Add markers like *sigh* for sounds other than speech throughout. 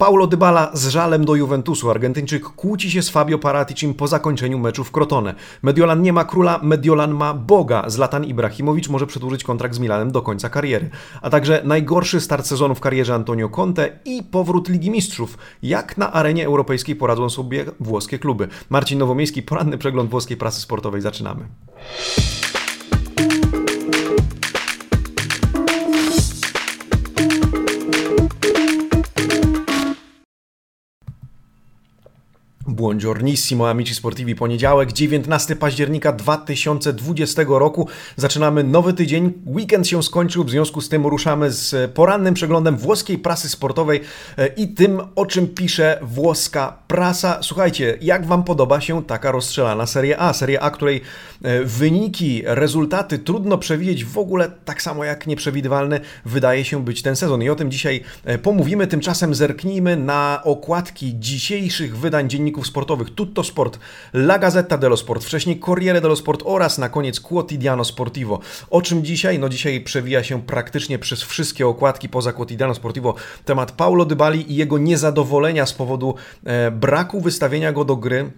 Paulo Dybala z żalem do Juventusu. Argentyńczyk kłóci się z Fabio Paraticim po zakończeniu meczu w Crotone. Mediolan nie ma króla, Mediolan ma Boga. Zlatan Ibrahimowicz może przedłużyć kontrakt z Milanem do końca kariery. A także najgorszy start sezonu w karierze Antonio Conte i powrót Ligi Mistrzów. Jak na arenie europejskiej poradzą sobie włoskie kluby. Marcin Nowomiejski, poranny przegląd włoskiej prasy sportowej. Zaczynamy. Buongiornissimo amici sportivi, poniedziałek, 19 października 2020 roku. Zaczynamy nowy tydzień, weekend się skończył, w związku z tym ruszamy z porannym przeglądem włoskiej prasy sportowej e, i tym, o czym pisze włoska prasa. Słuchajcie, jak Wam podoba się taka rozstrzelana Serie A? Serie A, której e, wyniki, rezultaty trudno przewidzieć w ogóle tak samo jak nieprzewidywalny wydaje się być ten sezon. I o tym dzisiaj e, pomówimy, tymczasem zerknijmy na okładki dzisiejszych wydań dzienników sportowych Tutto Sport, La Gazzetta dello Sport, wcześniej Corriere dello Sport oraz na koniec Quotidiano Sportivo. O czym dzisiaj? No dzisiaj przewija się praktycznie przez wszystkie okładki poza Quotidiano Sportivo temat Paulo Dybali i jego niezadowolenia z powodu e, braku wystawienia go do gry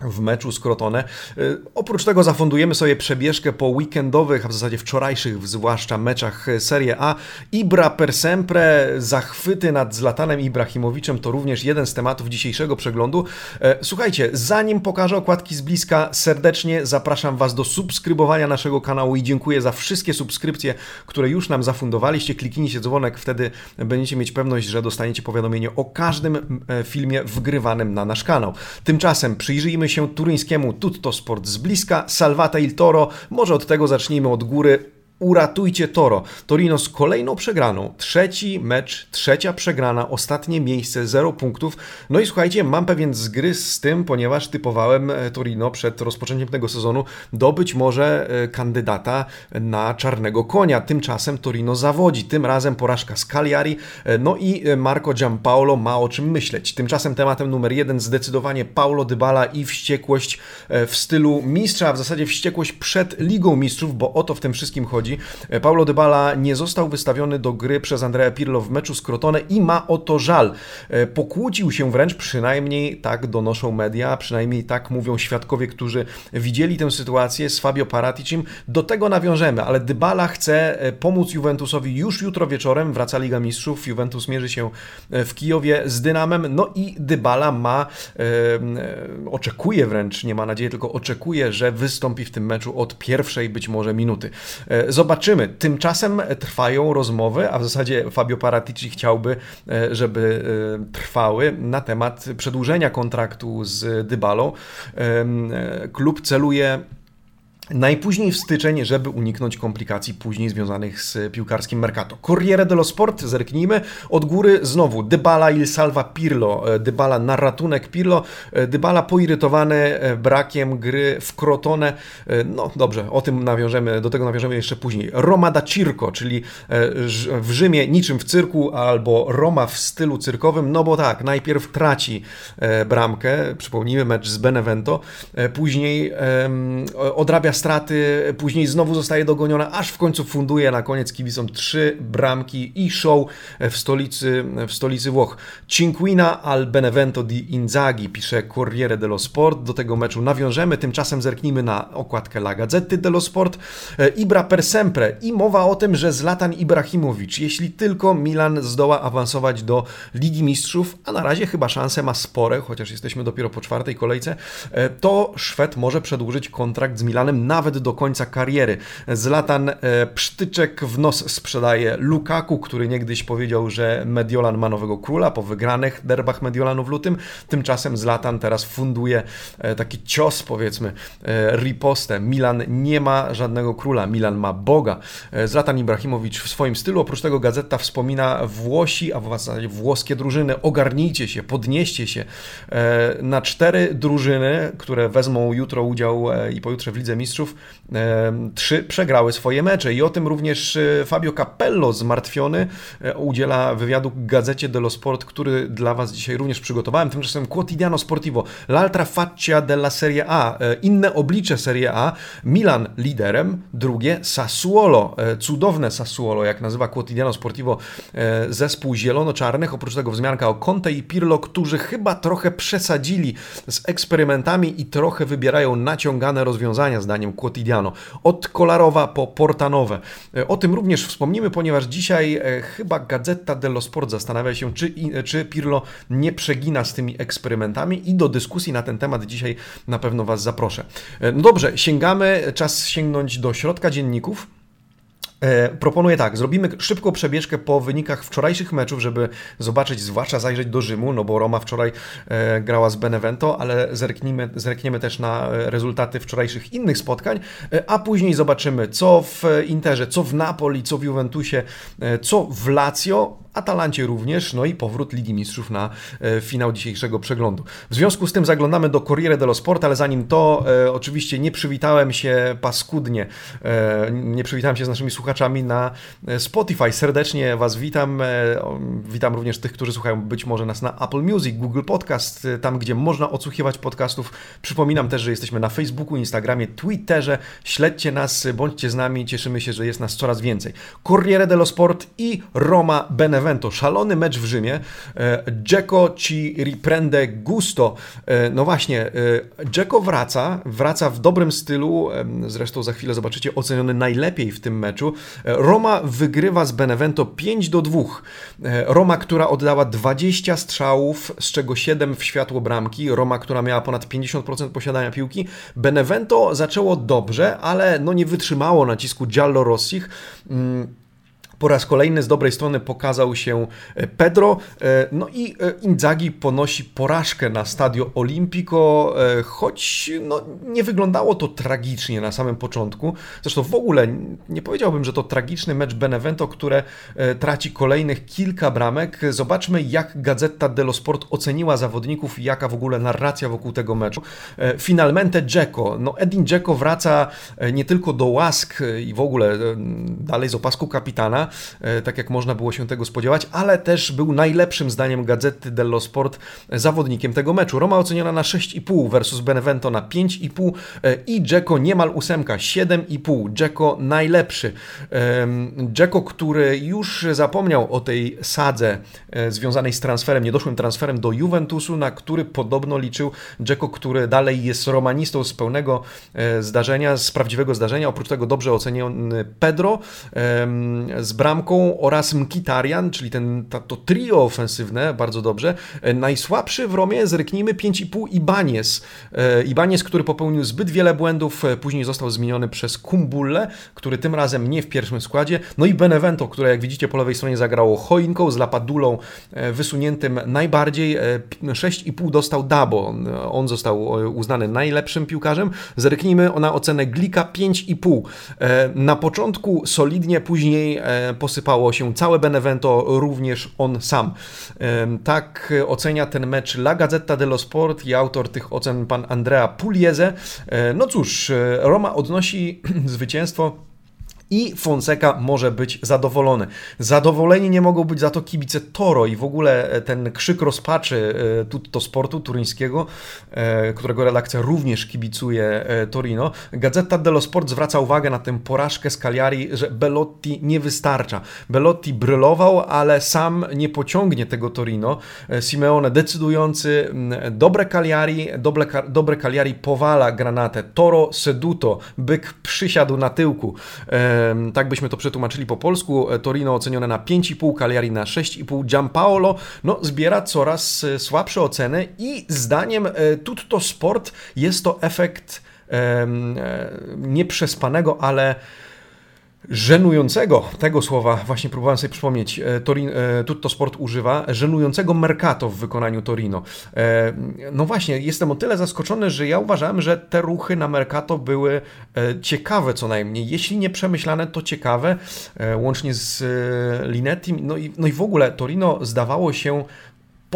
w meczu z Crotone. Y, oprócz tego zafundujemy sobie przebieżkę po weekendowych, a w zasadzie wczorajszych zwłaszcza meczach Serie A. Ibra per sempre, zachwyty nad Zlatanem Ibrahimowiczem to również jeden z tematów dzisiejszego przeglądu. E, słuchajcie, zanim pokażę okładki z bliska, serdecznie zapraszam Was do subskrybowania naszego kanału i dziękuję za wszystkie subskrypcje, które już nam zafundowaliście. Kliknijcie dzwonek, wtedy będziecie mieć pewność, że dostaniecie powiadomienie o każdym e, filmie wgrywanym na nasz kanał. Tymczasem przyjrzyjmy się turyńskiemu Tutto Sport z bliska, Salvata il Toro, może od tego zacznijmy od góry. Uratujcie Toro. Torino z kolejną przegraną. Trzeci mecz, trzecia przegrana, ostatnie miejsce, zero punktów. No i słuchajcie, mam pewien zgryz z tym, ponieważ typowałem e, Torino przed rozpoczęciem tego sezonu do być może e, kandydata na czarnego konia. Tymczasem Torino zawodzi. Tym razem porażka z Cagliari. E, no i Marco Giampaolo ma o czym myśleć. Tymczasem tematem numer jeden zdecydowanie Paulo Dybala i wściekłość w stylu mistrza, a w zasadzie wściekłość przed Ligą Mistrzów, bo o to w tym wszystkim chodzi chodzi. E, Paulo Dybala nie został wystawiony do gry przez Andrea Pirlo w meczu z Crotone i ma o to żal. E, pokłócił się wręcz, przynajmniej tak donoszą media, przynajmniej tak mówią świadkowie, którzy widzieli tę sytuację z Fabio Paraticim. Do tego nawiążemy, ale Dybala chce e, pomóc Juventusowi już jutro wieczorem. Wraca Liga Mistrzów, Juventus mierzy się w Kijowie z Dynamem, no i Dybala ma, e, oczekuje wręcz, nie ma nadziei, tylko oczekuje, że wystąpi w tym meczu od pierwszej być może minuty. Zobaczymy. Tymczasem trwają rozmowy, a w zasadzie Fabio Paratici chciałby, e, żeby e, trwały na temat przedłużenia kontraktu z Dybalą. E, klub celuje Najpóźniej w styczeń, żeby uniknąć komplikacji później związanych z piłkarskim Mercato. Corriere dello Sport, zerknijmy. Od góry znowu Dybala il salva Pirlo, e, Dybala na ratunek Pirlo, e, Dybala poirytowany e, brakiem gry w Crotone. No dobrze, o tym nawiążemy, do tego nawiążemy jeszcze później. Roma da Circo, czyli w Rzymie niczym w cyrku, albo Roma w stylu cyrkowym, no bo tak, najpierw traci bramkę, przypomnijmy mecz z Benevento, później odrabia straty, później znowu zostaje dogoniona, aż w końcu funduje na koniec kibicom trzy bramki i show w stolicy, w stolicy Włoch. Cinquina al Benevento di Inzaghi, pisze Corriere dello Sport. Do tego meczu nawiążemy, tymczasem zerknijmy na okładkę La Gazzetta dello Sport. E, Ibra per sempre i mowa o tym, że Zlatan Ibrahimowicz, jeśli tylko Milan zdoła awansować do Ligi Mistrzów, a na razie chyba szanse ma spore, chociaż jesteśmy dopiero po czwartej kolejce, e, to Szwed może przedłużyć kontrakt z Milanem nawet do końca kariery. Zlatan e, psztyczek w nos sprzedaje Lukaku, który niegdyś powiedział, że Mediolan ma nowego króla po wygranych derbach Mediolanu w lutym. Tymczasem Zlatan teraz funduje e, taki cios, powiedzmy, e, ripostę. Milan nie ma żadnego króla, Milan ma Boga. Zlatan Ibrahimowicz w swoim stylu, oprócz tego gazeta wspomina Włosi, a w zasadzie włoskie drużyny, ogarnijcie się, podnieście się na cztery drużyny, które wezmą jutro udział i pojutrze w Lidze Mistrzów Mistrzów trzy przegrały swoje mecze. I o tym również Fabio Capello zmartwiony udziela wywiadu gazecie dello Sport, który dla Was dzisiaj również przygotowałem. Tymczasem Quotidiano Sportivo, l'altra faccia della Serie A, inne oblicze Serie A, Milan liderem, drugie Sassuolo, cudowne Sassuolo, jak nazywa Quotidiano Sportivo zespół zielono-czarnych, oprócz tego wzmianka o Conte i Pirlo, którzy chyba trochę przesadzili z eksperymentami i trochę wybierają naciągane rozwiązania, zdaniem Quotidiano. Od Kolarowa po Portanowe. E, o tym również wspomnimy, ponieważ dzisiaj e, chyba Gazeta dello Sport zastanawia się, czy, czy Pirlo nie przegina z tymi eksperymentami i do dyskusji na ten temat dzisiaj na pewno Was zaproszę. E, no dobrze, sięgamy, czas sięgnąć do środka dzienników. E, proponuję tak, zrobimy szybką przebieżkę po wynikach wczorajszych meczów, żeby zobaczyć, zwłaszcza zajrzeć do Rzymu, no bo Roma wczoraj e, grała z Benevento, ale zerkniemy, zerkniemy też na e, rezultaty wczorajszych innych spotkań, a później zobaczymy, co w Interze, co w Napoli, co w Juventusie, co w Lazio, Atalancie również, no i powrót Ligi Mistrzów na e, finał dzisiejszego przeglądu. W związku z tym zaglądamy do Corriere dello Sport, ale zanim to, e, oczywiście nie przywitałem się paskudnie, e, nie przywitałem się z naszymi słuchaczami na Spotify. Serdecznie Was witam. Witam również tych, którzy słuchają być może nas na Apple Music, Google Podcast, tam gdzie można odsłuchiwać podcastów. Przypominam też, że jesteśmy na Facebooku, Instagramie, Twitterze. Śledźcie nas, bądźcie z nami, cieszymy się, że jest nas coraz więcej. Corriere dello Sport i Roma Benevento Benevento. Szalony mecz w Rzymie. Dzeko ci riprende gusto. E, no właśnie, Dzeko wraca, wraca w dobrym stylu, zresztą za chwilę zobaczycie oceniony najlepiej w tym meczu. E, Roma wygrywa z Benevento 5 do 2. E, Roma, która oddała 20 strzałów, z czego 7 w światło bramki. Roma, która miała ponad 50% posiadania piłki. Benevento zaczęło dobrze, ale no nie wytrzymało nacisku Giallo Rossich. Po raz kolejny z dobrej strony pokazał się e, Pedro, e, no i e, Inzaghi ponosi porażkę na Stadio Olimpico, choć no, nie wyglądało to tragicznie na samym początku. Zresztą w ogóle nie powiedziałbym, że to tragiczny mecz Benevento, które traci kolejnych kilka bramek. Zobaczmy, jak Gazeta dello Sport oceniła zawodników i jaka w ogóle narracja wokół tego meczu. Finalmente Dzeko. No Edin Dzeko wraca nie tylko do łask i w ogóle dalej z opasku kapitana, E, tak jak można było się tego spodziewać, ale też był najlepszym zdaniem Gazety dello Sport zawodnikiem tego meczu. Roma oceniona na 6,5 versus Benevento na 5,5 e, i Dzeko niemal ósemka, 7,5. Dzeko najlepszy. Dzeko, który już zapomniał o tej sadze e, związanej z transferem, niedoszłym transferem do Juventusu, na który podobno liczył Dzeko, który dalej jest romanistą z pełnego zdarzenia, z prawdziwego zdarzenia. Oprócz tego dobrze oceniony Pedro z bramką oraz Mkitarian, czyli ten, to trio ofensywne, bardzo dobrze. E, najsłabszy w Romie, zryknijmy 5,5 Ibanez. E, Ibanez, który popełnił zbyt wiele błędów, e, później został zmieniony przez Kumbulle, który tym razem nie w pierwszym składzie. No i Benevento, które jak widzicie po lewej stronie zagrało choinką z Lapadulą wysuniętym najbardziej. 6,5 dostał Dabo. On został uznany najlepszym piłkarzem. Zerknijmy na ocenę Glika 5,5. Na początku solidnie, później posypało się całe Benevento, również on sam. Tak ocenia ten mecz La Gazzetta dello Sport i autor tych ocen pan Andrea Pugliese. E, no cóż, e, Roma odnosi *clears throat* zwycięstwo i Fonseca może być zadowolony. Zadowoleni nie mogą być za to kibice Toro i w ogóle e, ten krzyk rozpaczy e, tutto sportu turyńskiego, e, którego redakcja również kibicuje Torino. Gazeta dello Sport zwraca uwagę na tę porażkę z Cagliari, że Belotti nie wystarcza. Belotti brylował, ale sam nie pociągnie tego Torino. Simeone decydujący, dobre Cagliari, dobre, dobre Cagliari powala granatę. Toro seduto, byk przysiadł na tyłku. Tak byśmy to przetłumaczyli po polsku. E, Torino ocenione na 5,5, Cagliari na 6,5. Giampaolo no, zbiera coraz e, słabsze oceny i zdaniem e, Tutto Sport jest to efekt nieprzespanego, ale żenującego, tego słowa właśnie próbowałem sobie przypomnieć, e, Torin, e, Tutto Sport używa, żenującego Mercato w wykonaniu Torino. E, no właśnie, jestem o tyle zaskoczony, że ja uważałem, że te ruchy na Mercato były ciekawe co najmniej. Jeśli nie przemyślane, to ciekawe, łącznie z Linetti. No i, no i w ogóle Torino zdawało się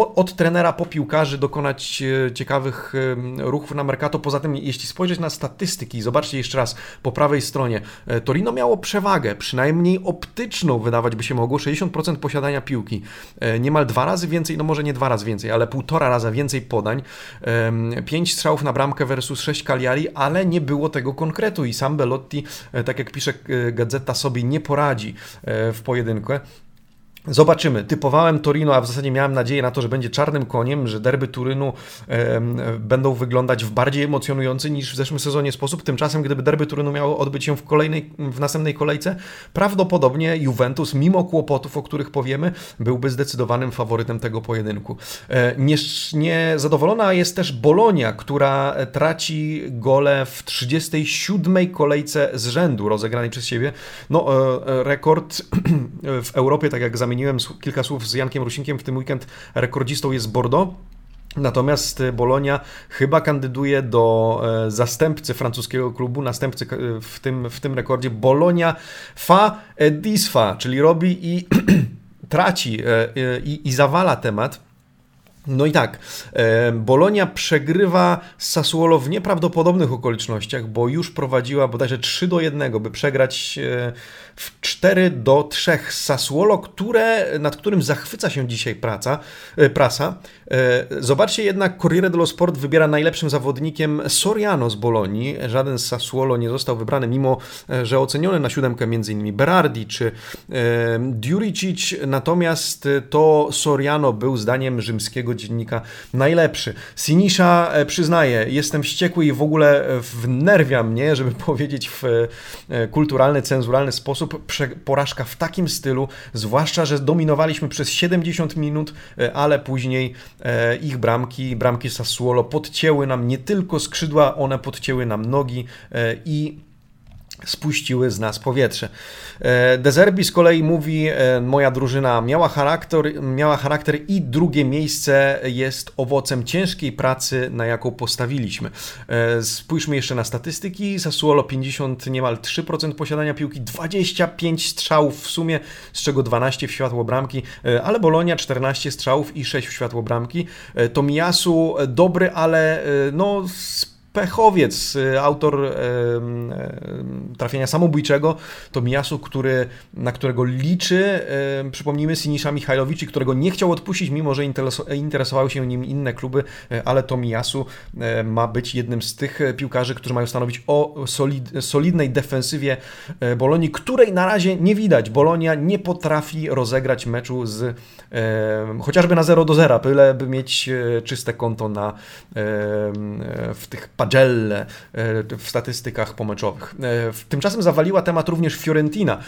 po, od trenera po piłkarzy dokonać ciekawych ruchów na Mercato. Poza tym, jeśli spojrzeć na statystyki, zobaczcie jeszcze raz po prawej stronie, Torino miało przewagę, przynajmniej optyczną wydawać by się mogło, 60% posiadania piłki, niemal dwa razy więcej, no może nie dwa razy więcej, ale półtora raza więcej podań, pięć strzałów na bramkę versus 6 Cagliari, ale nie było tego konkretu i sam Belotti, tak jak pisze gazeta, sobie nie poradzi w pojedynku. Zobaczymy. Typowałem Torino, a w zasadzie miałem nadzieję na to, że będzie czarnym koniem, że derby Turynu e, będą wyglądać w bardziej emocjonujący niż w zeszłym sezonie sposób. Tymczasem, gdyby derby Turynu miało odbyć się w kolejnej, w następnej kolejce, prawdopodobnie Juventus, mimo kłopotów, o których powiemy, byłby zdecydowanym faworytem tego pojedynku. E, niezadowolona jest też Bolonia, która traci gole w 37. kolejce z rzędu rozegranej przez siebie. No, e, rekord *clears throat* w Europie, tak jak zamiast zamieniłem kilka słów z Jankiem Rusinkiem w tym weekend. Rekordzistą jest Bordeaux. Natomiast Bolonia chyba kandyduje do e, zastępcy francuskiego klubu, następcy w tym, w tym rekordzie. Bolonia fa disfa, czyli robi i *clears throat* traci e, i, i zawala temat. No i tak, e, Bolonia przegrywa z Sassuolo w nieprawdopodobnych okolicznościach, bo już prowadziła bodajże 3 do 1, by przegrać w 4 do 3 z Sassuolo, które, nad którym zachwyca się dzisiaj praca, e, prasa. E, zobaczcie jednak, Corriere dello Sport wybiera najlepszym zawodnikiem Soriano z Bolonii. Żaden z Sassuolo nie został wybrany, mimo e, że oceniony na siódemkę m.in. Berardi czy Djuricic, natomiast to Soriano był zdaniem rzymskiego dziennika najlepszy. Sinisza przyznaje, jestem wściekły i w ogóle wnerwia mnie, żeby *laughs* powiedzieć w kulturalny, cenzuralny sposób, porażka w takim stylu, zwłaszcza, że dominowaliśmy przez 70 minut, e, ale później e, ich bramki, bramki Sassuolo podcięły nam nie tylko skrzydła, one podcięły nam nogi e, i spuściły z nas powietrze. E, Dezerbi z kolei mówi, e, moja drużyna miała charakter, miała charakter i drugie miejsce jest owocem ciężkiej pracy, na jaką postawiliśmy. E, spójrzmy jeszcze na statystyki. Sassuolo 50, niemal 3% posiadania piłki, 25 strzałów w sumie, z czego 12 w światło bramki, ale Bolonia 14 strzałów i 6 w światło bramki. Tomiyasu dobry, ale no pechowiec, y, autor e, e, trafienia samobójczego, to Miasu, który, na którego liczy, e, przypomnijmy, Sinisza Michajlowicz, którego nie chciał odpuścić, mimo że interesowały się nim inne kluby, ale to Miasu ma być jednym z tych piłkarzy, którzy mają stanowić o solid, solidnej defensywie Bolonii, której na razie nie widać. Bolonia nie potrafi rozegrać meczu z chociażby na 0 do 0, byle by mieć czyste konto na, w tych Pagelle w statystykach pomeczowych. E, tymczasem zawaliła temat również Fiorentina.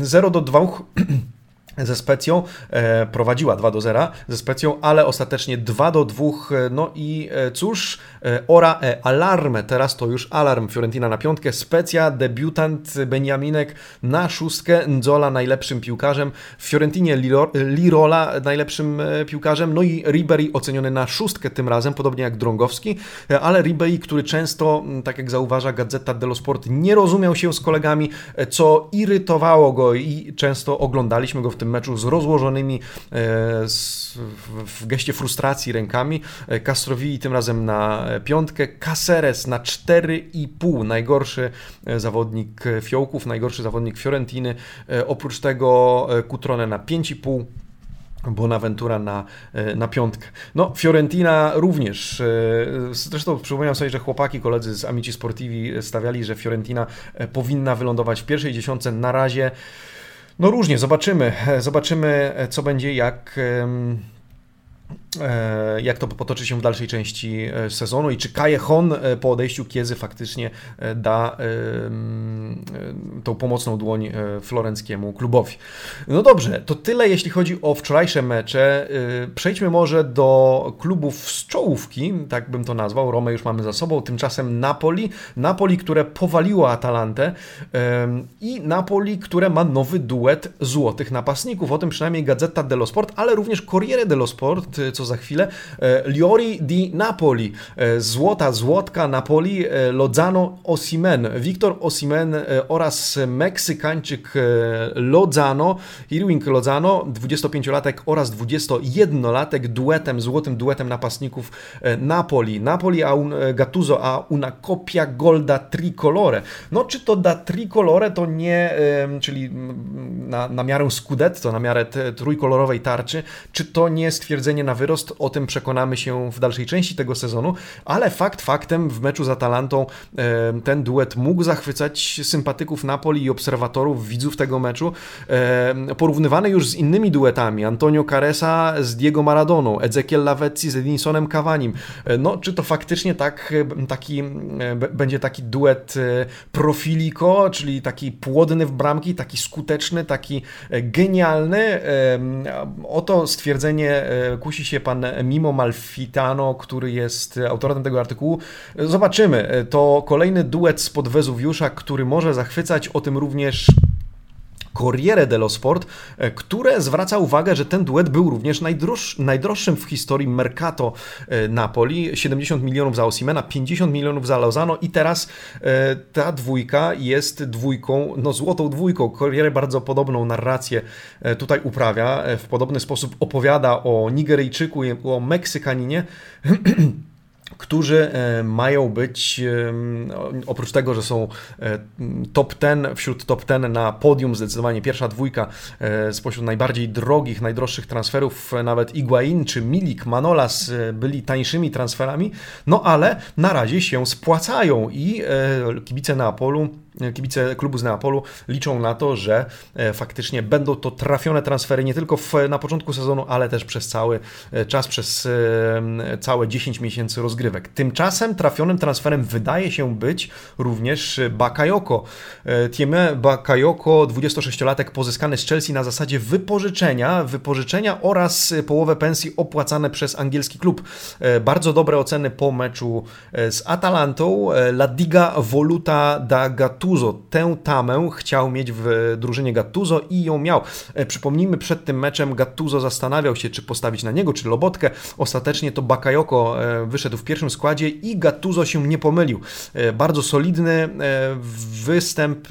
0 e, do 2 *clears throat* ze Specją, e, prowadziła 2 do 0 ze Specją, ale ostatecznie 2 do 2, e, no i e, cóż, e, ora e alarm, teraz to już alarm, Fiorentina na piątkę, Specja, debiutant Beniaminek na szóstkę, Nzola najlepszym piłkarzem, w Fiorentinie Lirola najlepszym e, piłkarzem, no i Ribery oceniony na szóstkę tym razem, podobnie jak Drągowski, e, ale Ribery, który często, tak jak zauważa Gazeta dello Sport, nie rozumiał się z kolegami, co irytowało go i często oglądaliśmy go w tym tym meczu z rozłożonymi e, w geście frustracji rękami. E, Castrovilli tym razem na piątkę, Caceres na 4,5. Najgorszy e, zawodnik Fiołków, najgorszy zawodnik Fiorentiny. Oprócz tego Kutrone na 5,5. Bonaventura na, na piątkę. No, Fiorentina również. Zresztą przypominam sobie, że chłopaki, koledzy z Amici Sportivi stawiali, że Fiorentina powinna wylądować w pierwszej dziesiątce. Na razie no różnie, zobaczymy. Zobaczymy, co będzie, jak E, jak to potoczy się w dalszej części e, sezonu i czy Kaje Hon e, po odejściu Kiezy faktycznie da tą pomocną dłoń florenckiemu klubowi. No dobrze, to tyle jeśli chodzi o wczorajsze mecze. Przejdźmy może do klubów z czołówki, tak bym to nazwał. Romę już mamy za sobą, tymczasem Napoli. Napoli, które powaliło Atalantę i Napoli, które ma nowy duet złotych napastników. O tym przynajmniej Gazeta dello Sport, ale również Corriere dello Sport, co za chwilę. Liori di Napoli, złota złotka Napoli, Lozano Osimen, Wiktor Osimen oraz Meksykańczyk Lozano, Irwing Lozano, 25-latek oraz 21-latek duetem, złotym duetem napastników Napoli. Napoli a un, Gattuso a una copia golda tricolore. No czy to da tricolore to nie, czyli na, na miarę Scudetto, na miarę trójkolorowej tarczy, czy to nie stwierdzenie na wyrost, o tym przekonamy się w dalszej części tego sezonu, ale fakt faktem w meczu z Atalantą ten duet mógł zachwycać sympatyków Napoli i obserwatorów, widzów tego meczu, porównywany już z innymi duetami, Antonio Caresa z Diego Maradoną, Ezekiel Lavezzi z Edinsonem Cavanim. No, czy to faktycznie tak, taki, będzie taki duet profiliko, czyli taki płodny w bramki, taki skuteczny, taki genialny. O to stwierdzenie e, kusi się pan Mimo Malfitano, który jest autorem tego artykułu. Zobaczymy. To kolejny duet spod Wezuwiusza, który może zachwycać. O tym również Corriere dello Sport, e, które zwraca uwagę, że ten duet był również najdroż, najdroższym w historii Mercato e, Napoli. 70 milionów za Osimena, 50 milionów za Lozano i teraz e, ta dwójka jest dwójką, no złotą dwójką. Corriere bardzo podobną narrację tutaj uprawia, w podobny sposób opowiada o Nigeryjczyku o Meksykaninie. *clears throat* którzy e, mają być, oprócz tego, że są e, top 10, wśród top 10 na podium, zdecydowanie pierwsza dwójka e, spośród najbardziej drogich, najdroższych transferów, nawet Iguain czy Milik, Manolas byli tańszymi transferami, no ale na razie się spłacają i kibice Neapolu kibice klubu z Neapolu liczą na to, że e, faktycznie będą to trafione transfery nie tylko w, na początku sezonu, ale też przez cały e, czas, przez e, całe 10 miesięcy rozgrywek. Tymczasem trafionym transferem wydaje się być również Bakayoko. Tieme Bakayoko, 26-latek pozyskany z Chelsea na zasadzie wypożyczenia, wypożyczenia oraz połowę pensji opłacane przez angielski klub. Bardzo dobre oceny po meczu z Atalantą. La Diga Voluta da Gattuso Gattuso tę tamę chciał mieć w drużynie Gattuso i ją miał. E, przypomnijmy, przed tym meczem Gattuso zastanawiał się, czy postawić na niego, czy Lobotkę. Ostatecznie to Bakayoko e, wyszedł w pierwszym składzie i Gattuso się nie pomylił. E, bardzo solidny występ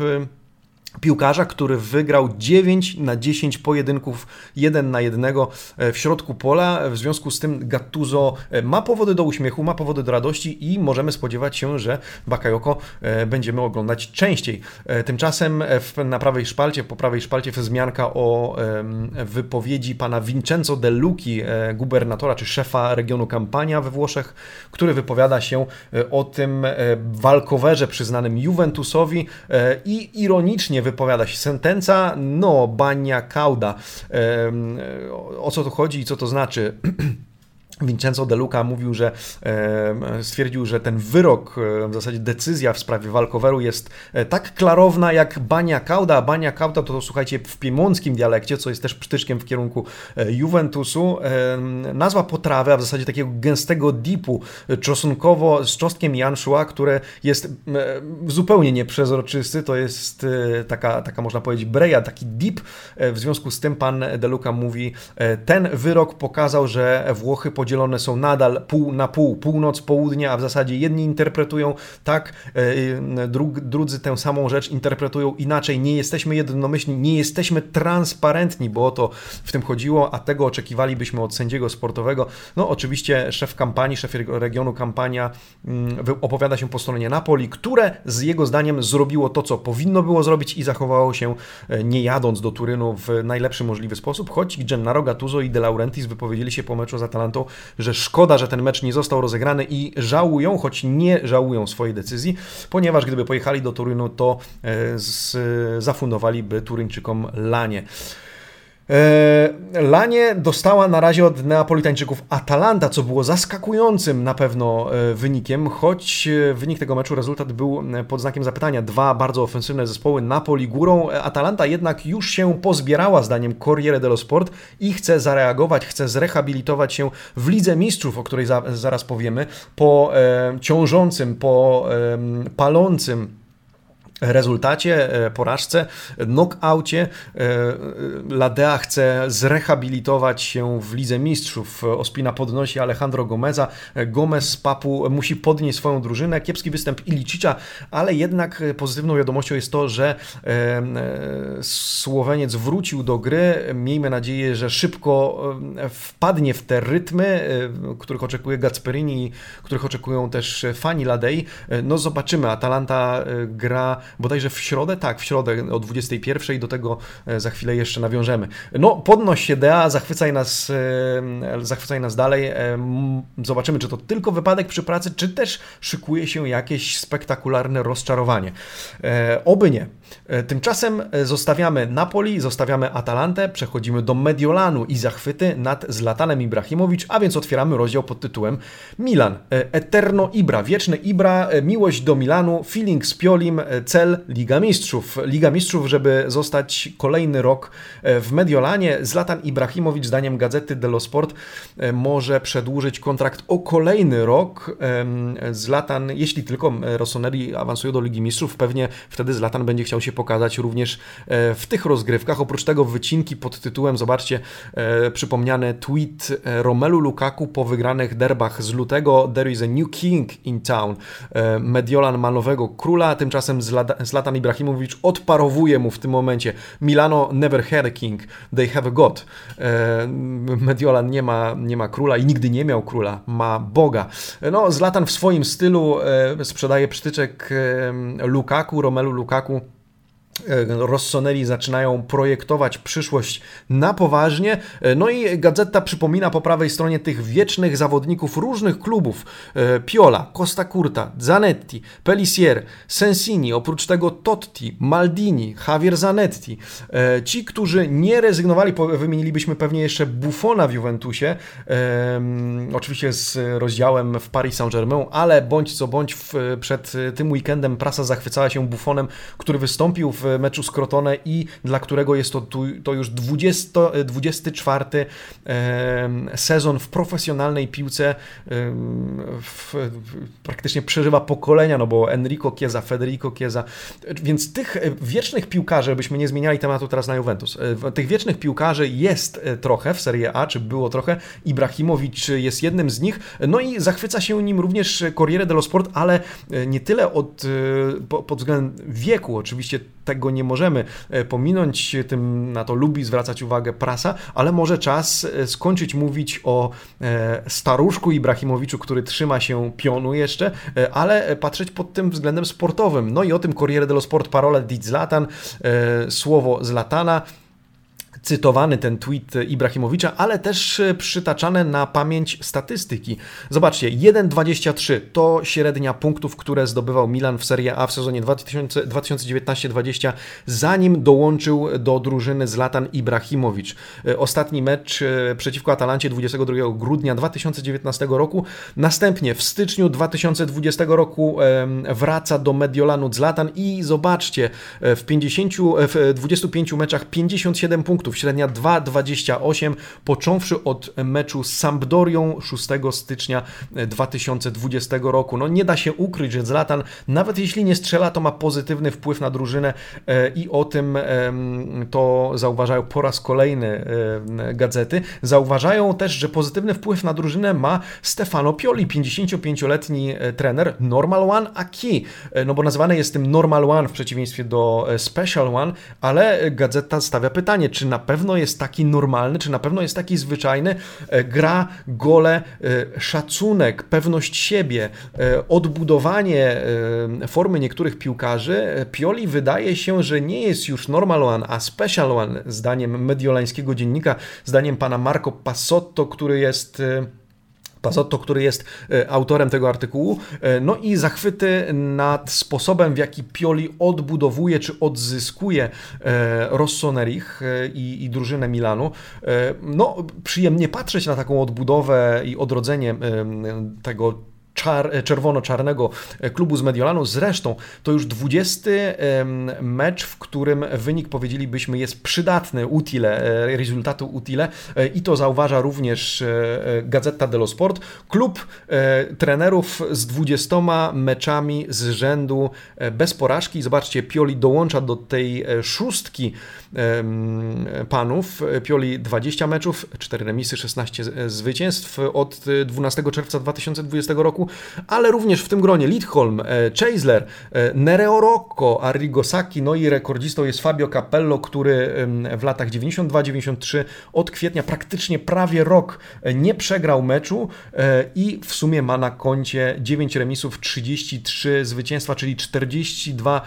piłkarza, który wygrał 9 na 10 pojedynków 1 na 1 e, w środku pola. W związku z tym Gattuso e, ma powody do uśmiechu, ma powody do radości i możemy spodziewać się, że Bakayoko e, będziemy oglądać częściej. Tymczasem na prawej szpalcie, po prawej szpalcie wzmianka o wypowiedzi pana Vincenzo De Luci, gubernatora czy szefa regionu Campania we Włoszech, który wypowiada się o tym walkowerze przyznanym Juventusowi i ironicznie wypowiada się sentenca no bania cauda. O co tu chodzi i co to znaczy? *clears throat* Vincenzo De Luca mówił, że e, stwierdził, że ten wyrok, e, w zasadzie decyzja w sprawie walkoweru jest e, tak klarowna jak bania cauda. Bania cauda to, słuchajcie w piemonckim dialekcie, co jest też przytyczkiem w kierunku Juventusu. Nazwa potrawy, a w zasadzie takiego gęstego dipu czosnkowo z czosnkiem janszua, które jest zupełnie nieprzezroczysty. To jest taka, taka można powiedzieć breja, taki dip. W związku z tym pan De Luca mówi, ten wyrok pokazał, że Włochy podzielone są nadal pół na pół, północ, południe, a w zasadzie jedni interpretują tak, e, drudzy tę samą rzecz interpretują inaczej. Nie jesteśmy jednomyślni, nie jesteśmy transparentni, bo o to w tym chodziło, a tego oczekiwalibyśmy od sędziego sportowego. No oczywiście szef kampanii, szef regionu kampania opowiada się po stronie Napoli, które z jego zdaniem zrobiło to, co powinno było zrobić i zachowało się e, nie jadąc do Turynu w najlepszy możliwy sposób, choć Gennaro Gattuso i De Laurentiis wypowiedzieli się po meczu z Atalantą że szkoda, że ten mecz nie został rozegrany i żałują, choć nie żałują swojej decyzji, ponieważ gdyby pojechali do Turynu, to e, zafundowaliby Turyńczykom lanie. E, Lanie dostała na razie od Neapolitańczyków Atalanta, co było zaskakującym na pewno e, wynikiem, choć e, wynik tego meczu, rezultat był pod znakiem zapytania. Dwa bardzo ofensywne zespoły Napoli górą. Atalanta jednak już się pozbierała, zdaniem Corriere dello Sport, i chce zareagować, chce zrehabilitować się w Lidze Mistrzów, o której za, zaraz powiemy, po e, ciążącym, po e, palącym rezultacie, e, porażce, knockaucie e, Ladea chce zrehabilitować się w Lidze Mistrzów. Ospina podnosi Alejandro Gomeza. Gomez z Papu musi podnieść swoją drużynę. Kiepski występ Ilicicza, ale jednak pozytywną wiadomością jest to, że e, Słoweniec wrócił do gry. Miejmy nadzieję, że szybko wpadnie w te rytmy, których oczekuje Gacperini, których oczekują też fani Ladei. No zobaczymy. Atalanta gra bodajże w środę, tak, w środę o 21, do tego e, za chwilę jeszcze nawiążemy. No, podnoś się Dea, zachwycaj nas, e, zachwycaj nas dalej. E, zobaczymy, czy to tylko wypadek przy pracy, czy też szykuje się jakieś spektakularne rozczarowanie. Oby nie. Tymczasem zostawiamy Napoli, zostawiamy Atalantę, przechodzimy do Mediolanu i zachwyty nad Zlatanem Ibrahimowicz, a więc otwieramy rozdział pod tytułem Milan. Eterno Ibra, wieczny Ibra, miłość do Milanu, feeling z Piolim, cel Liga Mistrzów. Liga Mistrzów, żeby zostać kolejny rok e, w Mediolanie. Zlatan Ibrahimowicz, zdaniem gazety Dello Sport, e, może przedłużyć kontrakt o kolejny rok. Zlatan, jeśli tylko Rossoneri awansują do Ligi Mistrzów, pewnie wtedy Zlatan będzie chciał się pokazać również e, w tych rozgrywkach. Oprócz tego wycinki pod tytułem, zobaczcie, przypomniany tweet Romelu Lukaku po wygranych derbach z lutego. There is a new king in town. Mediolan ma nowego króla, tymczasem Zlatan Ibrahimowicz odparowuje mu w tym momencie Milano never had a king, they have a god. E, Mediolan nie ma, nie ma króla i nigdy nie miał króla, ma Boga. No, Zlatan w swoim stylu e, sprzedaje przytyczek e, Lukaku, Romelu Lukaku Rossoneri zaczynają projektować przyszłość na poważnie. E, no i gazeta przypomina po prawej stronie tych wiecznych zawodników różnych klubów. E, Piola, Costa Curta, Zanetti, Pellissier, Sensini, oprócz tego Totti, Maldini, Javier Zanetti. Ci, którzy nie rezygnowali, wymienilibyśmy pewnie jeszcze Buffona w Juventusie, oczywiście z rozdziałem w Paris Saint-Germain, ale bądź co bądź przed tym weekendem prasa zachwycała się Buffonem, który wystąpił w meczu z Crotone i dla którego jest to, to już 20, 24 sezon w profesjonalnej piłce. W, praktycznie przeżywa pokolenia, no bo Enrico Chiesa, Federico Chiesa, więc tych wiecznych piłkarzy, byśmy nie zmieniali tematu teraz na Juventus, e, tych wiecznych piłkarzy jest e, trochę w Serie A, czy było trochę. Ibrahimowicz jest jednym z nich, no i zachwyca się nim również Corriere dello Sport, ale e, nie tyle od, pod względem wieku, oczywiście tego nie możemy e, pominąć, tym na to lubi zwracać uwagę prasa, ale może czas e, skończyć mówić o e, staruszku Ibrahimowiczu, który trzyma się pionu jeszcze, ale patrzeć pod tym względem sportowym. No i o tym Corriere dello Sport parole di Zlatan, słowo Zlatana, cytowany ten tweet Ibrahimowicza, ale też e, przytaczane na pamięć statystyki. Zobaczcie, 1,23 to średnia punktów, które zdobywał Milan w Serie A w sezonie 2019-20, zanim dołączył do drużyny Zlatan Ibrahimowicz. E, ostatni mecz e, przeciwko Atalancie 22 grudnia 2019 roku. Następnie w styczniu 2020 roku wraca do Mediolanu Zlatan i zobaczcie, w, 50, w 25 meczach 57 punktów średnia 2,28, począwszy od meczu z Sampdorią 6 stycznia 2020 roku. No nie da się ukryć, że Zlatan, nawet jeśli nie strzela, to ma pozytywny wpływ na drużynę e, i o tym to zauważają po raz kolejny gazety. Zauważają też, że pozytywny wpływ na drużynę ma Stefano Pioli, 55-letni e, trener Normal One Aki, e, no bo nazywany jest tym Normal One w przeciwieństwie do Special One, ale gazeta stawia pytanie, czy na pewno jest taki normalny, czy na pewno jest taki zwyczajny. E, gra, gole, e, szacunek, pewność siebie, e, odbudowanie formy niektórych piłkarzy. Pioli wydaje się, że nie jest już normal one, a special one, zdaniem mediolańskiego dziennika, zdaniem pana Marco Passotto, który jest Pasotto, który jest e, autorem tego artykułu, e, no i zachwyty nad sposobem, w jaki Pioli odbudowuje czy odzyskuje e, Rossonerich i, i drużynę Milanu. No, przyjemnie patrzeć na taką odbudowę i odrodzenie tego czar, czerwono-czarnego klubu z Mediolanu. Zresztą to już 20 mecz, w którym wynik powiedzielibyśmy jest przydatny, utile, rezultatu utile i to zauważa również Gazeta dello Sport. Klub trenerów z 20 meczami z rzędu bez porażki. Zobaczcie, Pioli dołącza do tej szóstki panów. Pioli 20 meczów, 4 remisy, 16 zwycięstw od 12 czerwca 2020 roku, ale również w tym gronie Lidholm, e, Chasler, e, Nereo Rocco, Arrigo Sacchi, no i rekordzistą jest Fabio Capello, który w latach 92-93 od kwietnia praktycznie prawie rok e, nie przegrał meczu i w sumie ma na koncie 9 remisów, 33 zwycięstwa, czyli 42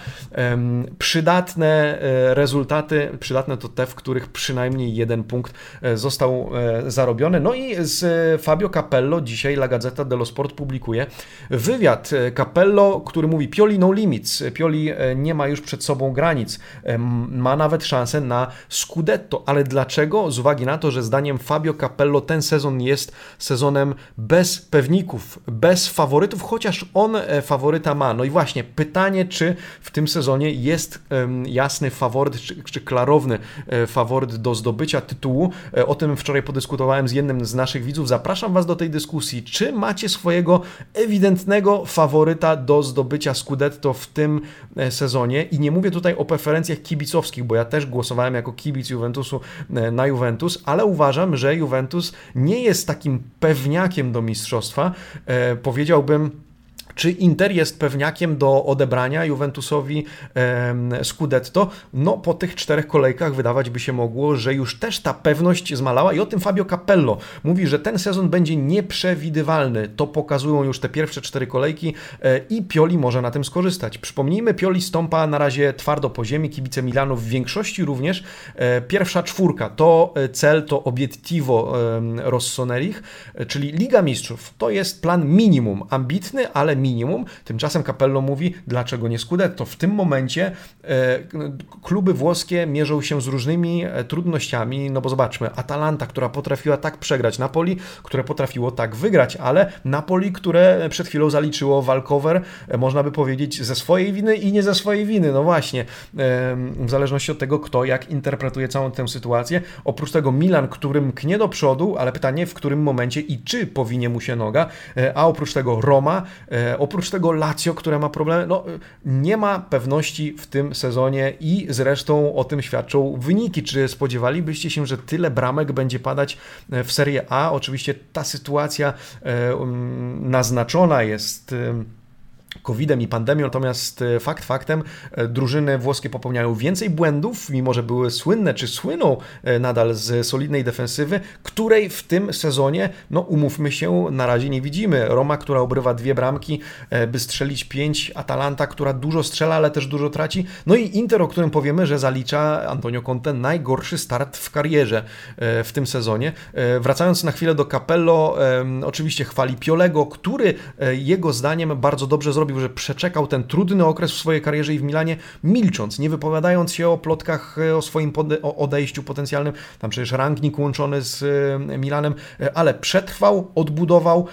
przydatne rezultaty. Przydatne to te, w których przynajmniej jeden punkt został zarobiony. No i z Fabio Capello dzisiaj La Gazzetta dello Sport publikuje wywiad Capello, który mówi Pioli no limits, Pioli e, nie ma już przed sobą granic, e, ma nawet szansę na Scudetto, ale dlaczego? Z uwagi na to, że zdaniem Fabio Capello ten sezon jest sezonem bez pewników, bez faworytów, chociaż on e, faworyta ma. No i właśnie pytanie, czy w tym sezonie jest jasny faworyt, czy, czy faworyt do zdobycia tytułu. O tym wczoraj podyskutowałem z jednym z naszych widzów. Zapraszam Was do tej dyskusji. Czy macie swojego ewidentnego faworyta do zdobycia Scudetto w tym e, sezonie? I nie mówię tutaj o preferencjach kibicowskich, bo ja też głosowałem jako kibic Juventusu e, na Juventus, ale uważam, że Juventus nie jest takim pewniakiem do mistrzostwa. E, powiedziałbym, czy Inter jest pewniakiem do odebrania Juventusowi Scudetto? No, po tych czterech kolejkach wydawać by się mogło, że już też ta pewność zmalała i o tym Fabio Capello mówi, że ten sezon będzie nieprzewidywalny. To pokazują już te pierwsze cztery kolejki e, i Pioli może na tym skorzystać. Przypomnijmy, Pioli stąpa na razie twardo po ziemi, kibice Milanu w większości również. E, pierwsza czwórka to e, cel, to obiettivo Rossonerich, czyli Liga Mistrzów. To jest plan minimum, ambitny, ale minimum minimum. Tymczasem Capello mówi, dlaczego nie Scudetto? W tym momencie e, kluby włoskie mierzą się z różnymi e, trudnościami, no bo zobaczmy, Atalanta, która potrafiła tak przegrać, Napoli, które potrafiło tak wygrać, ale Napoli, które przed chwilą zaliczyło walkover, e, można by powiedzieć, ze swojej winy i nie ze swojej winy. No właśnie, w zależności od tego, kto jak interpretuje całą tę sytuację. Oprócz tego Milan, którym knie do przodu, ale pytanie, w którym momencie i czy powinie mu się noga, a oprócz tego Roma, Oprócz tego Lazio, które ma problemy, no, nie ma pewności w tym sezonie i zresztą o tym świadczą wyniki. Czy spodziewalibyście się, że tyle bramek będzie padać e, w Serie A? Oczywiście ta sytuacja e, um, naznaczona jest COVID-em i pandemią, natomiast e, fakt faktem e, drużyny włoskie popełniają więcej błędów, mimo że były słynne czy słyną e, nadal z solidnej defensywy, której w tym sezonie, no umówmy się, na razie nie widzimy. Roma, która obrywa dwie bramki, by strzelić pięć, Atalanta, która dużo strzela, ale też dużo traci, no i Inter, o którym powiemy, że zalicza Antonio Conte najgorszy start w karierze w tym sezonie. Wracając na chwilę do Capello, oczywiście chwali Piolego, który jego zdaniem bardzo dobrze zrobił zrobił, że przeczekał ten trudny okres w swojej karierze i w Milanie, milcząc, nie wypowiadając się o plotkach e, o swoim o odejściu potencjalnym. Tam przecież rangnik łączony z e, Milanem, e, ale przetrwał, odbudował,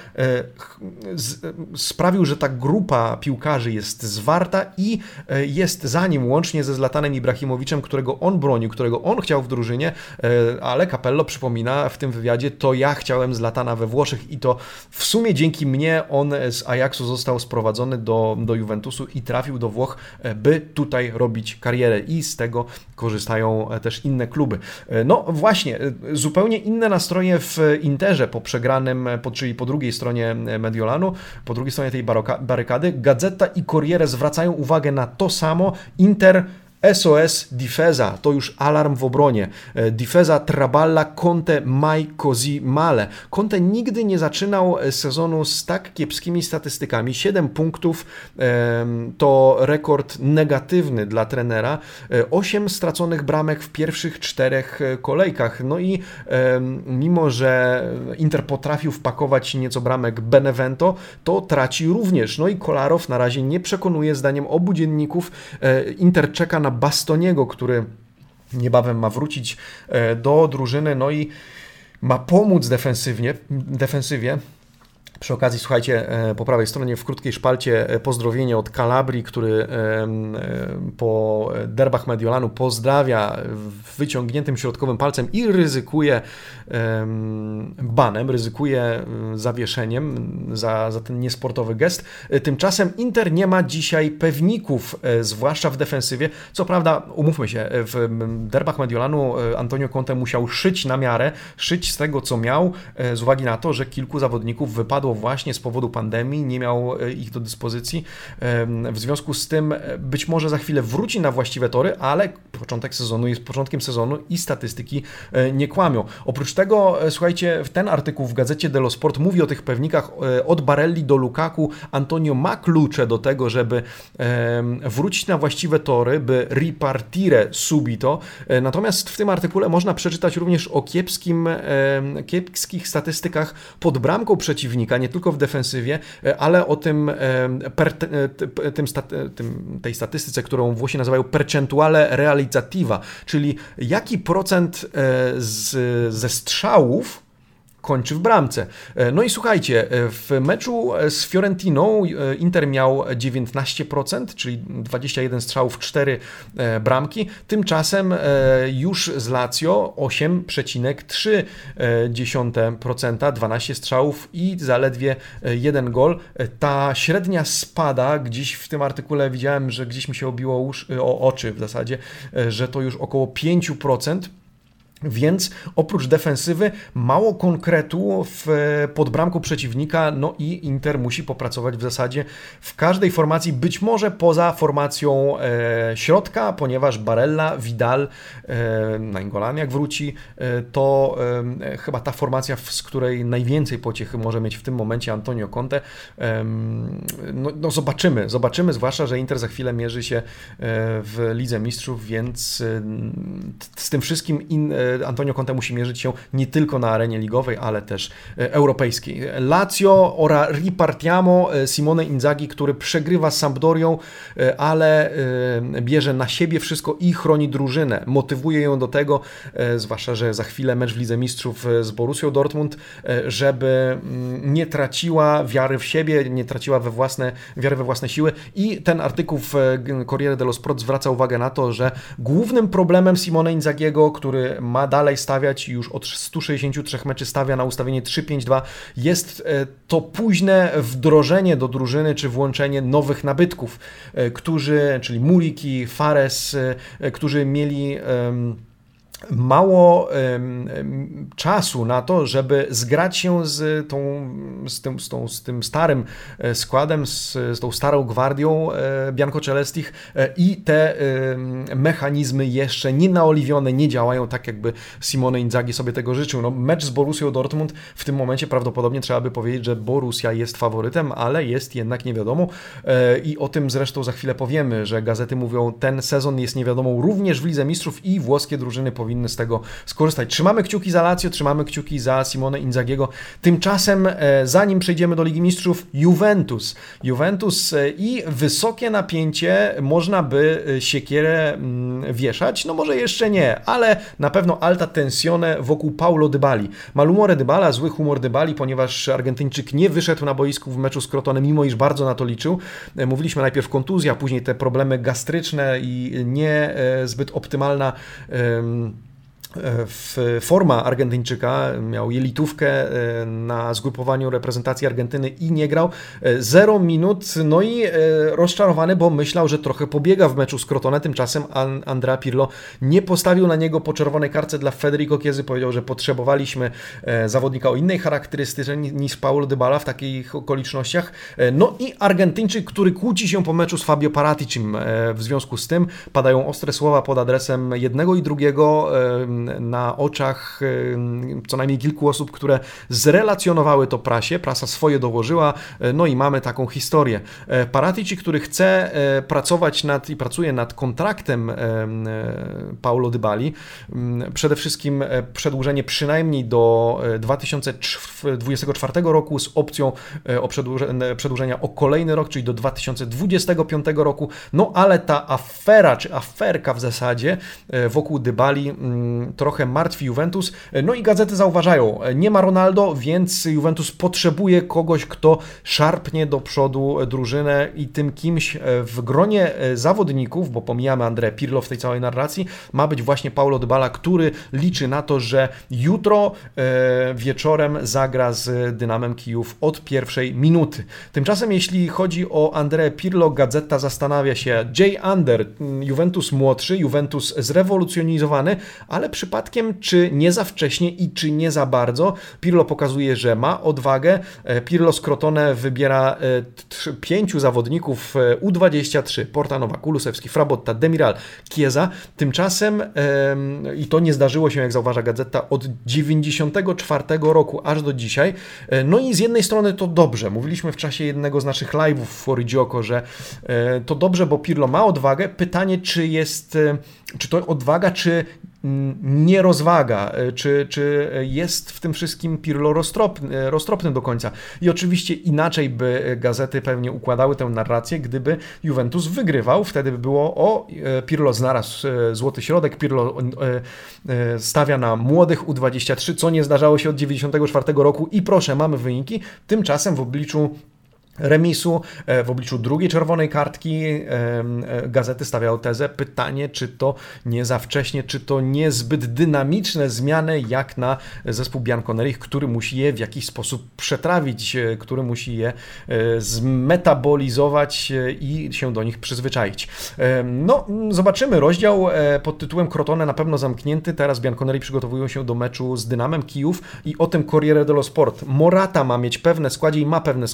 sprawił, że ta grupa piłkarzy jest zwarta i jest za nim łącznie ze Zlatanem Ibrahimowiczem, którego on bronił, którego on chciał w drużynie, ale Capello przypomina w tym wywiadzie, to ja chciałem Zlatana we Włoszech i to w sumie dzięki mnie on z Ajaxu został sprowadzony do, do Juventusu i trafił do Włoch, e, by tutaj robić karierę i z tego korzystają e, też inne kluby. E, no właśnie, zupełnie inne nastroje w Interze po przegranym, czyli po drugiej stronie Mediolanu, po drugiej stronie tej barykady. Gazeta i Corriere zwracają uwagę na to samo. Inter SOS Difesa to już alarm w obronie. E, Difesa traballa Conte mai così male. Conte nigdy nie zaczynał e, sezonu z tak kiepskimi statystykami. 7 punktów to rekord negatywny dla trenera. 8 e, straconych bramek w pierwszych czterech kolejkach. No i mimo, że Inter potrafił wpakować nieco bramek Benevento, to traci również. No i Kolarow na razie nie przekonuje zdaniem obu dzienników. Inter czeka na Bastoniego, który niebawem ma wrócić e, do drużyny, no i ma pomóc defensywnie, defensywie. Przy okazji, słuchajcie, e, po prawej stronie w krótkiej szpalcie e, pozdrowienie od Kalabrii, który e, po derbach Mediolanu pozdrawia wyciągniętym środkowym palcem i ryzykuje banem, ryzykuje zawieszeniem za, za ten niesportowy gest. Tymczasem Inter nie ma dzisiaj pewników, zwłaszcza w defensywie. Co prawda, umówmy się, w derbach Mediolanu Antonio Conte musiał szyć na miarę, szyć z tego, co miał, z uwagi na to, że kilku zawodników wypadło właśnie z powodu pandemii, nie miał e, ich do dyspozycji. W związku z tym e, być może za chwilę wróci na właściwe tory, ale początek sezonu jest początkiem sezonu i statystyki e, nie kłamią. Oprócz tego, słuchajcie, ten artykuł w gazecie Dello Sport mówi o tych pewnikach od Barelli do Lukaku. Antonio ma klucze do tego, żeby wrócić na właściwe tory, by ripartire subito. Natomiast w tym artykule można przeczytać również o kiepskim, kiepskich statystykach pod bramką przeciwnika nie tylko w defensywie, e, ale o tym, e, per, e, tym, tym, tej statystyce, którą Włosi nazywają percentuale realizativa, czyli jaki procent z, ze strzałów kończy w bramce. E, no i słuchajcie, e, w meczu e, z Fiorentiną Inter miał 19%, czyli 21 strzałów, 4 bramki. Tymczasem już z Lazio 8,3%, 12 strzałów i zaledwie jeden gol. Ta średnia spada, gdzieś w tym artykule widziałem, że gdzieś mi się obiło usz, o oczy w zasadzie, że to już około 5%. Więc oprócz defensywy mało konkretu w, pod bramką przeciwnika, no i Inter musi popracować w zasadzie w każdej formacji, być może poza formacją e, środka, ponieważ Barella, Vidal, e, Nainggolan jak wróci, e, to chyba ta formacja, z której najwięcej pociechy może mieć w tym momencie Antonio Conte. no, no, zobaczymy, zobaczymy, zwłaszcza, że Inter za chwilę mierzy się w Lidze Mistrzów, więc z tym wszystkim in, Antonio Conte musi mierzyć się nie tylko na arenie ligowej, ale też e, europejskiej. Lazio ora ripartiamo e, Simone Inzaghi, który przegrywa z Sampdorią, ale bierze na siebie wszystko i chroni drużynę. Motywuje ją do tego, zwłaszcza, że za chwilę mecz w Lidze Mistrzów z Borussią Dortmund, żeby mm, nie traciła wiary w siebie, nie traciła we własne, wiary we własne siły i ten artykuł w Corriere dello Sport zwraca uwagę na to, że głównym problemem Simone Inzagiego, który ma dalej stawiać, już od 163 meczy stawia na ustawienie 3-5-2, jest e, to późne wdrożenie do drużyny, czy włączenie nowych nabytków, e, którzy, czyli Muliki, Fares, e, którzy mieli mało czasu na to, żeby zgrać się z, tą, z, tym, z, tą, z tym starym e, składem, z, z tą starą gwardią e, Bianco Celestich e, i te mechanizmy jeszcze nie naoliwione, nie działają tak, jakby Simone Inzaghi sobie tego życzył. No, mecz z Borussią Dortmund w tym momencie prawdopodobnie trzeba by powiedzieć, że Borussia jest faworytem, ale jest jednak niewiadomą i o tym zresztą za chwilę powiemy, że gazety mówią, ten sezon jest niewiadomą również w Lidze Mistrzów i włoskie drużyny powinny powinny z tego skorzystać. Trzymamy kciuki za Lazio, trzymamy kciuki za Simone Inzagiego. Tymczasem, e, zanim przejdziemy do Ligi Mistrzów, Juventus. Juventus e, i wysokie napięcie, można by e, siekierę mm, wieszać, no może jeszcze nie, ale na pewno alta tensione wokół Paulo Dybali. Malumore Dybala, zły humor Dybali, ponieważ Argentyńczyk nie wyszedł na boisku w meczu z Crotone, mimo iż bardzo na to liczył. Mówiliśmy najpierw kontuzja, później te problemy gastryczne i nie zbyt optymalna forma Argentyńczyka, miał jelitówkę e, na zgrupowaniu reprezentacji Argentyny i nie grał. E, zero minut, no i e, rozczarowany, bo myślał, że trochę pobiega w meczu z Crotone, tymczasem Andrea Pirlo nie postawił na niego po czerwonej karce dla Federico Chiesa, powiedział, że potrzebowaliśmy zawodnika o innej charakterystyce niż Paulo Dybala w takich okolicznościach. No i Argentyńczyk, który kłóci się po meczu z Fabio Paraticim. W związku z tym padają ostre słowa pod adresem jednego i drugiego na oczach co najmniej kilku osób, które zrelacjonowały to prasie, prasa swoje dołożyła, e, no i mamy taką historię. E, Paratici, który chce e, pracować nad i pracuje nad kontraktem Paulo Dybali, przede wszystkim przedłużenie przynajmniej do 2024 roku z opcją o przedłużenia o kolejny rok, czyli do 2025 roku, no ale ta afera, czy aferka w zasadzie wokół Dybali trochę martwi Juventus. No i gazety zauważają, nie ma Ronaldo, więc Juventus potrzebuje kogoś, kto szarpnie do przodu drużynę i tym kimś w gronie zawodników, bo pomijamy André Pirlo w tej całej narracji, ma być właśnie Paulo Dybala, który liczy na to, że jutro wieczorem zagra z Dynamem Kijów od pierwszej minuty. Tymczasem jeśli chodzi o André Pirlo, gazeta zastanawia się, Jay Under, Juventus młodszy, Juventus zrewolucjonizowany, ale przypadkiem czy nie za wcześnie i czy nie za bardzo. Pirlo pokazuje, że ma odwagę. E, Pirlo z wybiera e, pięciu zawodników e, U23, Portanowa, Kulusewski, Frabotta, Demiral, Chiesa. Tymczasem, i to nie zdarzyło się, jak zauważa gazeta, od 94 roku aż do dzisiaj. No i z jednej strony to dobrze. Mówiliśmy w czasie jednego z naszych live'ów w Foridzioko, że to dobrze, bo Pirlo ma odwagę. Pytanie, czy jest, czy to odwaga, czy nie rozwaga, e, czy, czy jest w tym wszystkim Pirlo roztropny, roztropny do końca. I oczywiście inaczej by gazety pewnie układały tę narrację, gdyby Juventus wygrywał, wtedy by było o, e, Pirlo znalazł e, złoty środek, Pirlo stawia na młodych U23, co nie zdarzało się od 1994 roku i proszę, mamy wyniki. Tymczasem w obliczu remisu. E, w obliczu drugiej czerwonej kartki e, gazety stawiały tezę, pytanie, czy to nie za wcześnie, czy to niezbyt dynamiczne zmiany jak na zespół Bianconeri, który musi je w jakiś sposób przetrawić, e, który musi je zmetabolizować i się do nich przyzwyczaić. No, zobaczymy. Rozdział pod tytułem Crotone na pewno zamknięty. Teraz Bianconeri przygotowują się do meczu z Dynamem Kijów i o tym Corriere dello Sport. Morata ma mieć pewne składzie i ma pewne,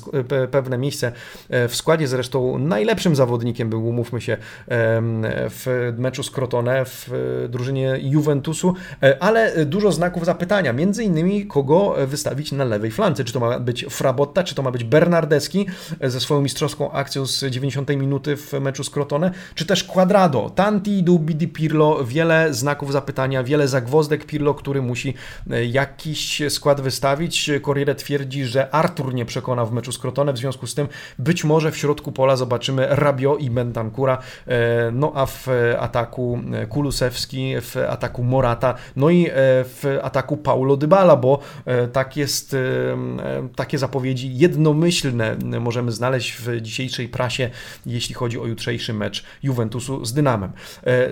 pewne pewne miejsce e, w składzie. Zresztą najlepszym zawodnikiem był, umówmy się, w meczu z Crotone w drużynie Juventusu, e, ale dużo znaków zapytania. Między innymi kogo wystawić na lewej flance. Czy to ma być Frabotta, czy to ma być Bernardeschi e, ze swoją mistrzowską akcją z 90 minuty w meczu z Crotone, czy też Quadrado, Tanti, Dubidi, Pirlo, wiele znaków zapytania, wiele zagwozdek Pirlo, który musi jakiś skład wystawić. Corriere twierdzi, że Artur nie przekona w meczu z Crotone, w związku związku z tym być może w środku pola zobaczymy Rabio i Bentancura, e, no a w ataku e, Kulusewski, w ataku Morata, no i e, w ataku Paulo Dybala, bo tak jest, takie zapowiedzi jednomyślne możemy znaleźć w dzisiejszej prasie, jeśli chodzi o jutrzejszy mecz Juventusu z Dynamem.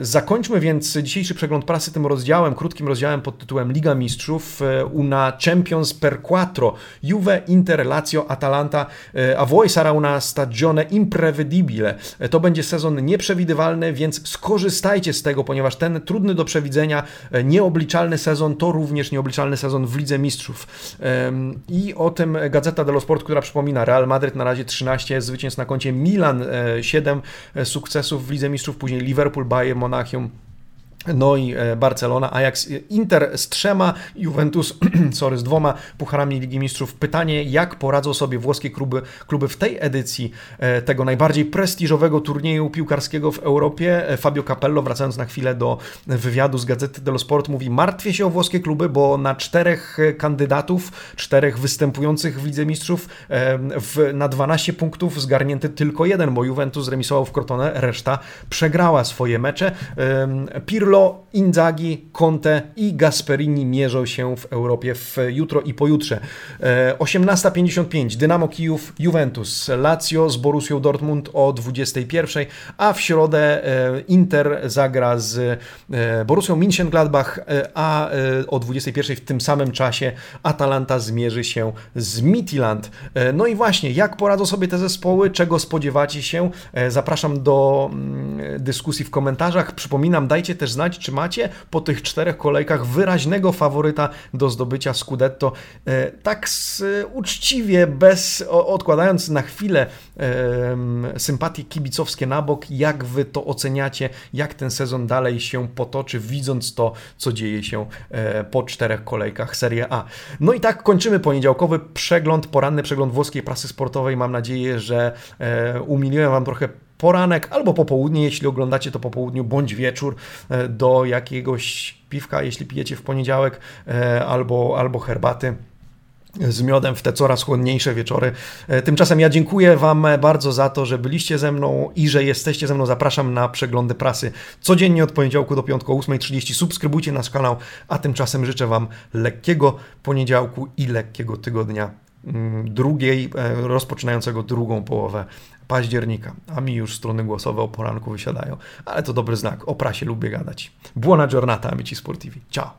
Zakończmy więc dzisiejszy przegląd prasy tym rozdziałem, krótkim rozdziałem pod tytułem Liga Mistrzów una Champions per quattro Juve, Inter, Lazio, Atalanta, a voi sarà una stagione imprevedibile. To będzie sezon nieprzewidywalny, więc skorzystajcie z tego, ponieważ ten trudny do przewidzenia, e, nieobliczalny sezon to również nieobliczalny sezon w Lidze Mistrzów. I o tym Gazeta dello Sport, która przypomina Real Madrid na razie 13 zwycięstw na koncie, Milan 7 e, sukcesów w Lidze Mistrzów, później Liverpool, Bayern, Monachium, no i e, Barcelona, Ajax, Inter z trzema, Juventus *clears throat* sorry, z dwoma pucharami Ligi Mistrzów. Pytanie, jak poradzą sobie włoskie kluby, kluby w tej edycji e, tego najbardziej prestiżowego turnieju piłkarskiego w Europie. E, Fabio Capello, wracając na chwilę do wywiadu z Gazety dello Sport, mówi, martwię się o włoskie kluby, bo na czterech kandydatów, czterech występujących w Lidze Mistrzów w, na 12 punktów zgarnięty tylko jeden, bo Juventus zremisował w Crotone, reszta przegrała swoje mecze. Pirlo Pirlo, Inzaghi, Conte i Gasperini mierzą się w Europie w jutro i pojutrze. 18.55 e, Dynamo Kijów, Juventus, Lazio z Borussią Dortmund o 21.00, a w środę e, Inter zagra z e, Borussią Mönchengladbach, a o 21.00 w tym samym czasie Atalanta zmierzy się z Midtjylland. No i właśnie, jak poradzą sobie te zespoły, czego spodziewacie się? Zapraszam do mm, dyskusji w komentarzach. Przypominam, dajcie też znać, czy macie po tych czterech kolejkach wyraźnego faworyta do zdobycia Scudetto. E, tak uczciwie, bez odkładając na chwilę sympatie kibicowskie na bok, jak wy to oceniacie, jak ten sezon dalej się potoczy, widząc to, co dzieje się e, po czterech kolejkach Serie A. No i tak kończymy poniedziałkowy przegląd, poranny przegląd włoskiej prasy sportowej. Mam nadzieję, że e, umiliłem Wam trochę poranek albo popołudnie, jeśli oglądacie to po południu, bądź wieczór e, do jakiegoś piwka, jeśli pijecie w poniedziałek, e, albo, albo herbaty. z miodem w te coraz chłodniejsze wieczory. E, tymczasem ja dziękuję Wam bardzo za to, że byliście ze mną i że jesteście ze mną. Zapraszam na przeglądy prasy codziennie od poniedziałku do piątku o 8.30. Subskrybujcie nasz kanał, a tymczasem życzę Wam lekkiego poniedziałku i lekkiego tygodnia mm, drugiej, rozpoczynającego drugą połowę października, a mi już strony głosowe o poranku wysiadają, ale to dobry znak, o prasie lubię gadać. Buona giornata, amici sportivi. Ciao!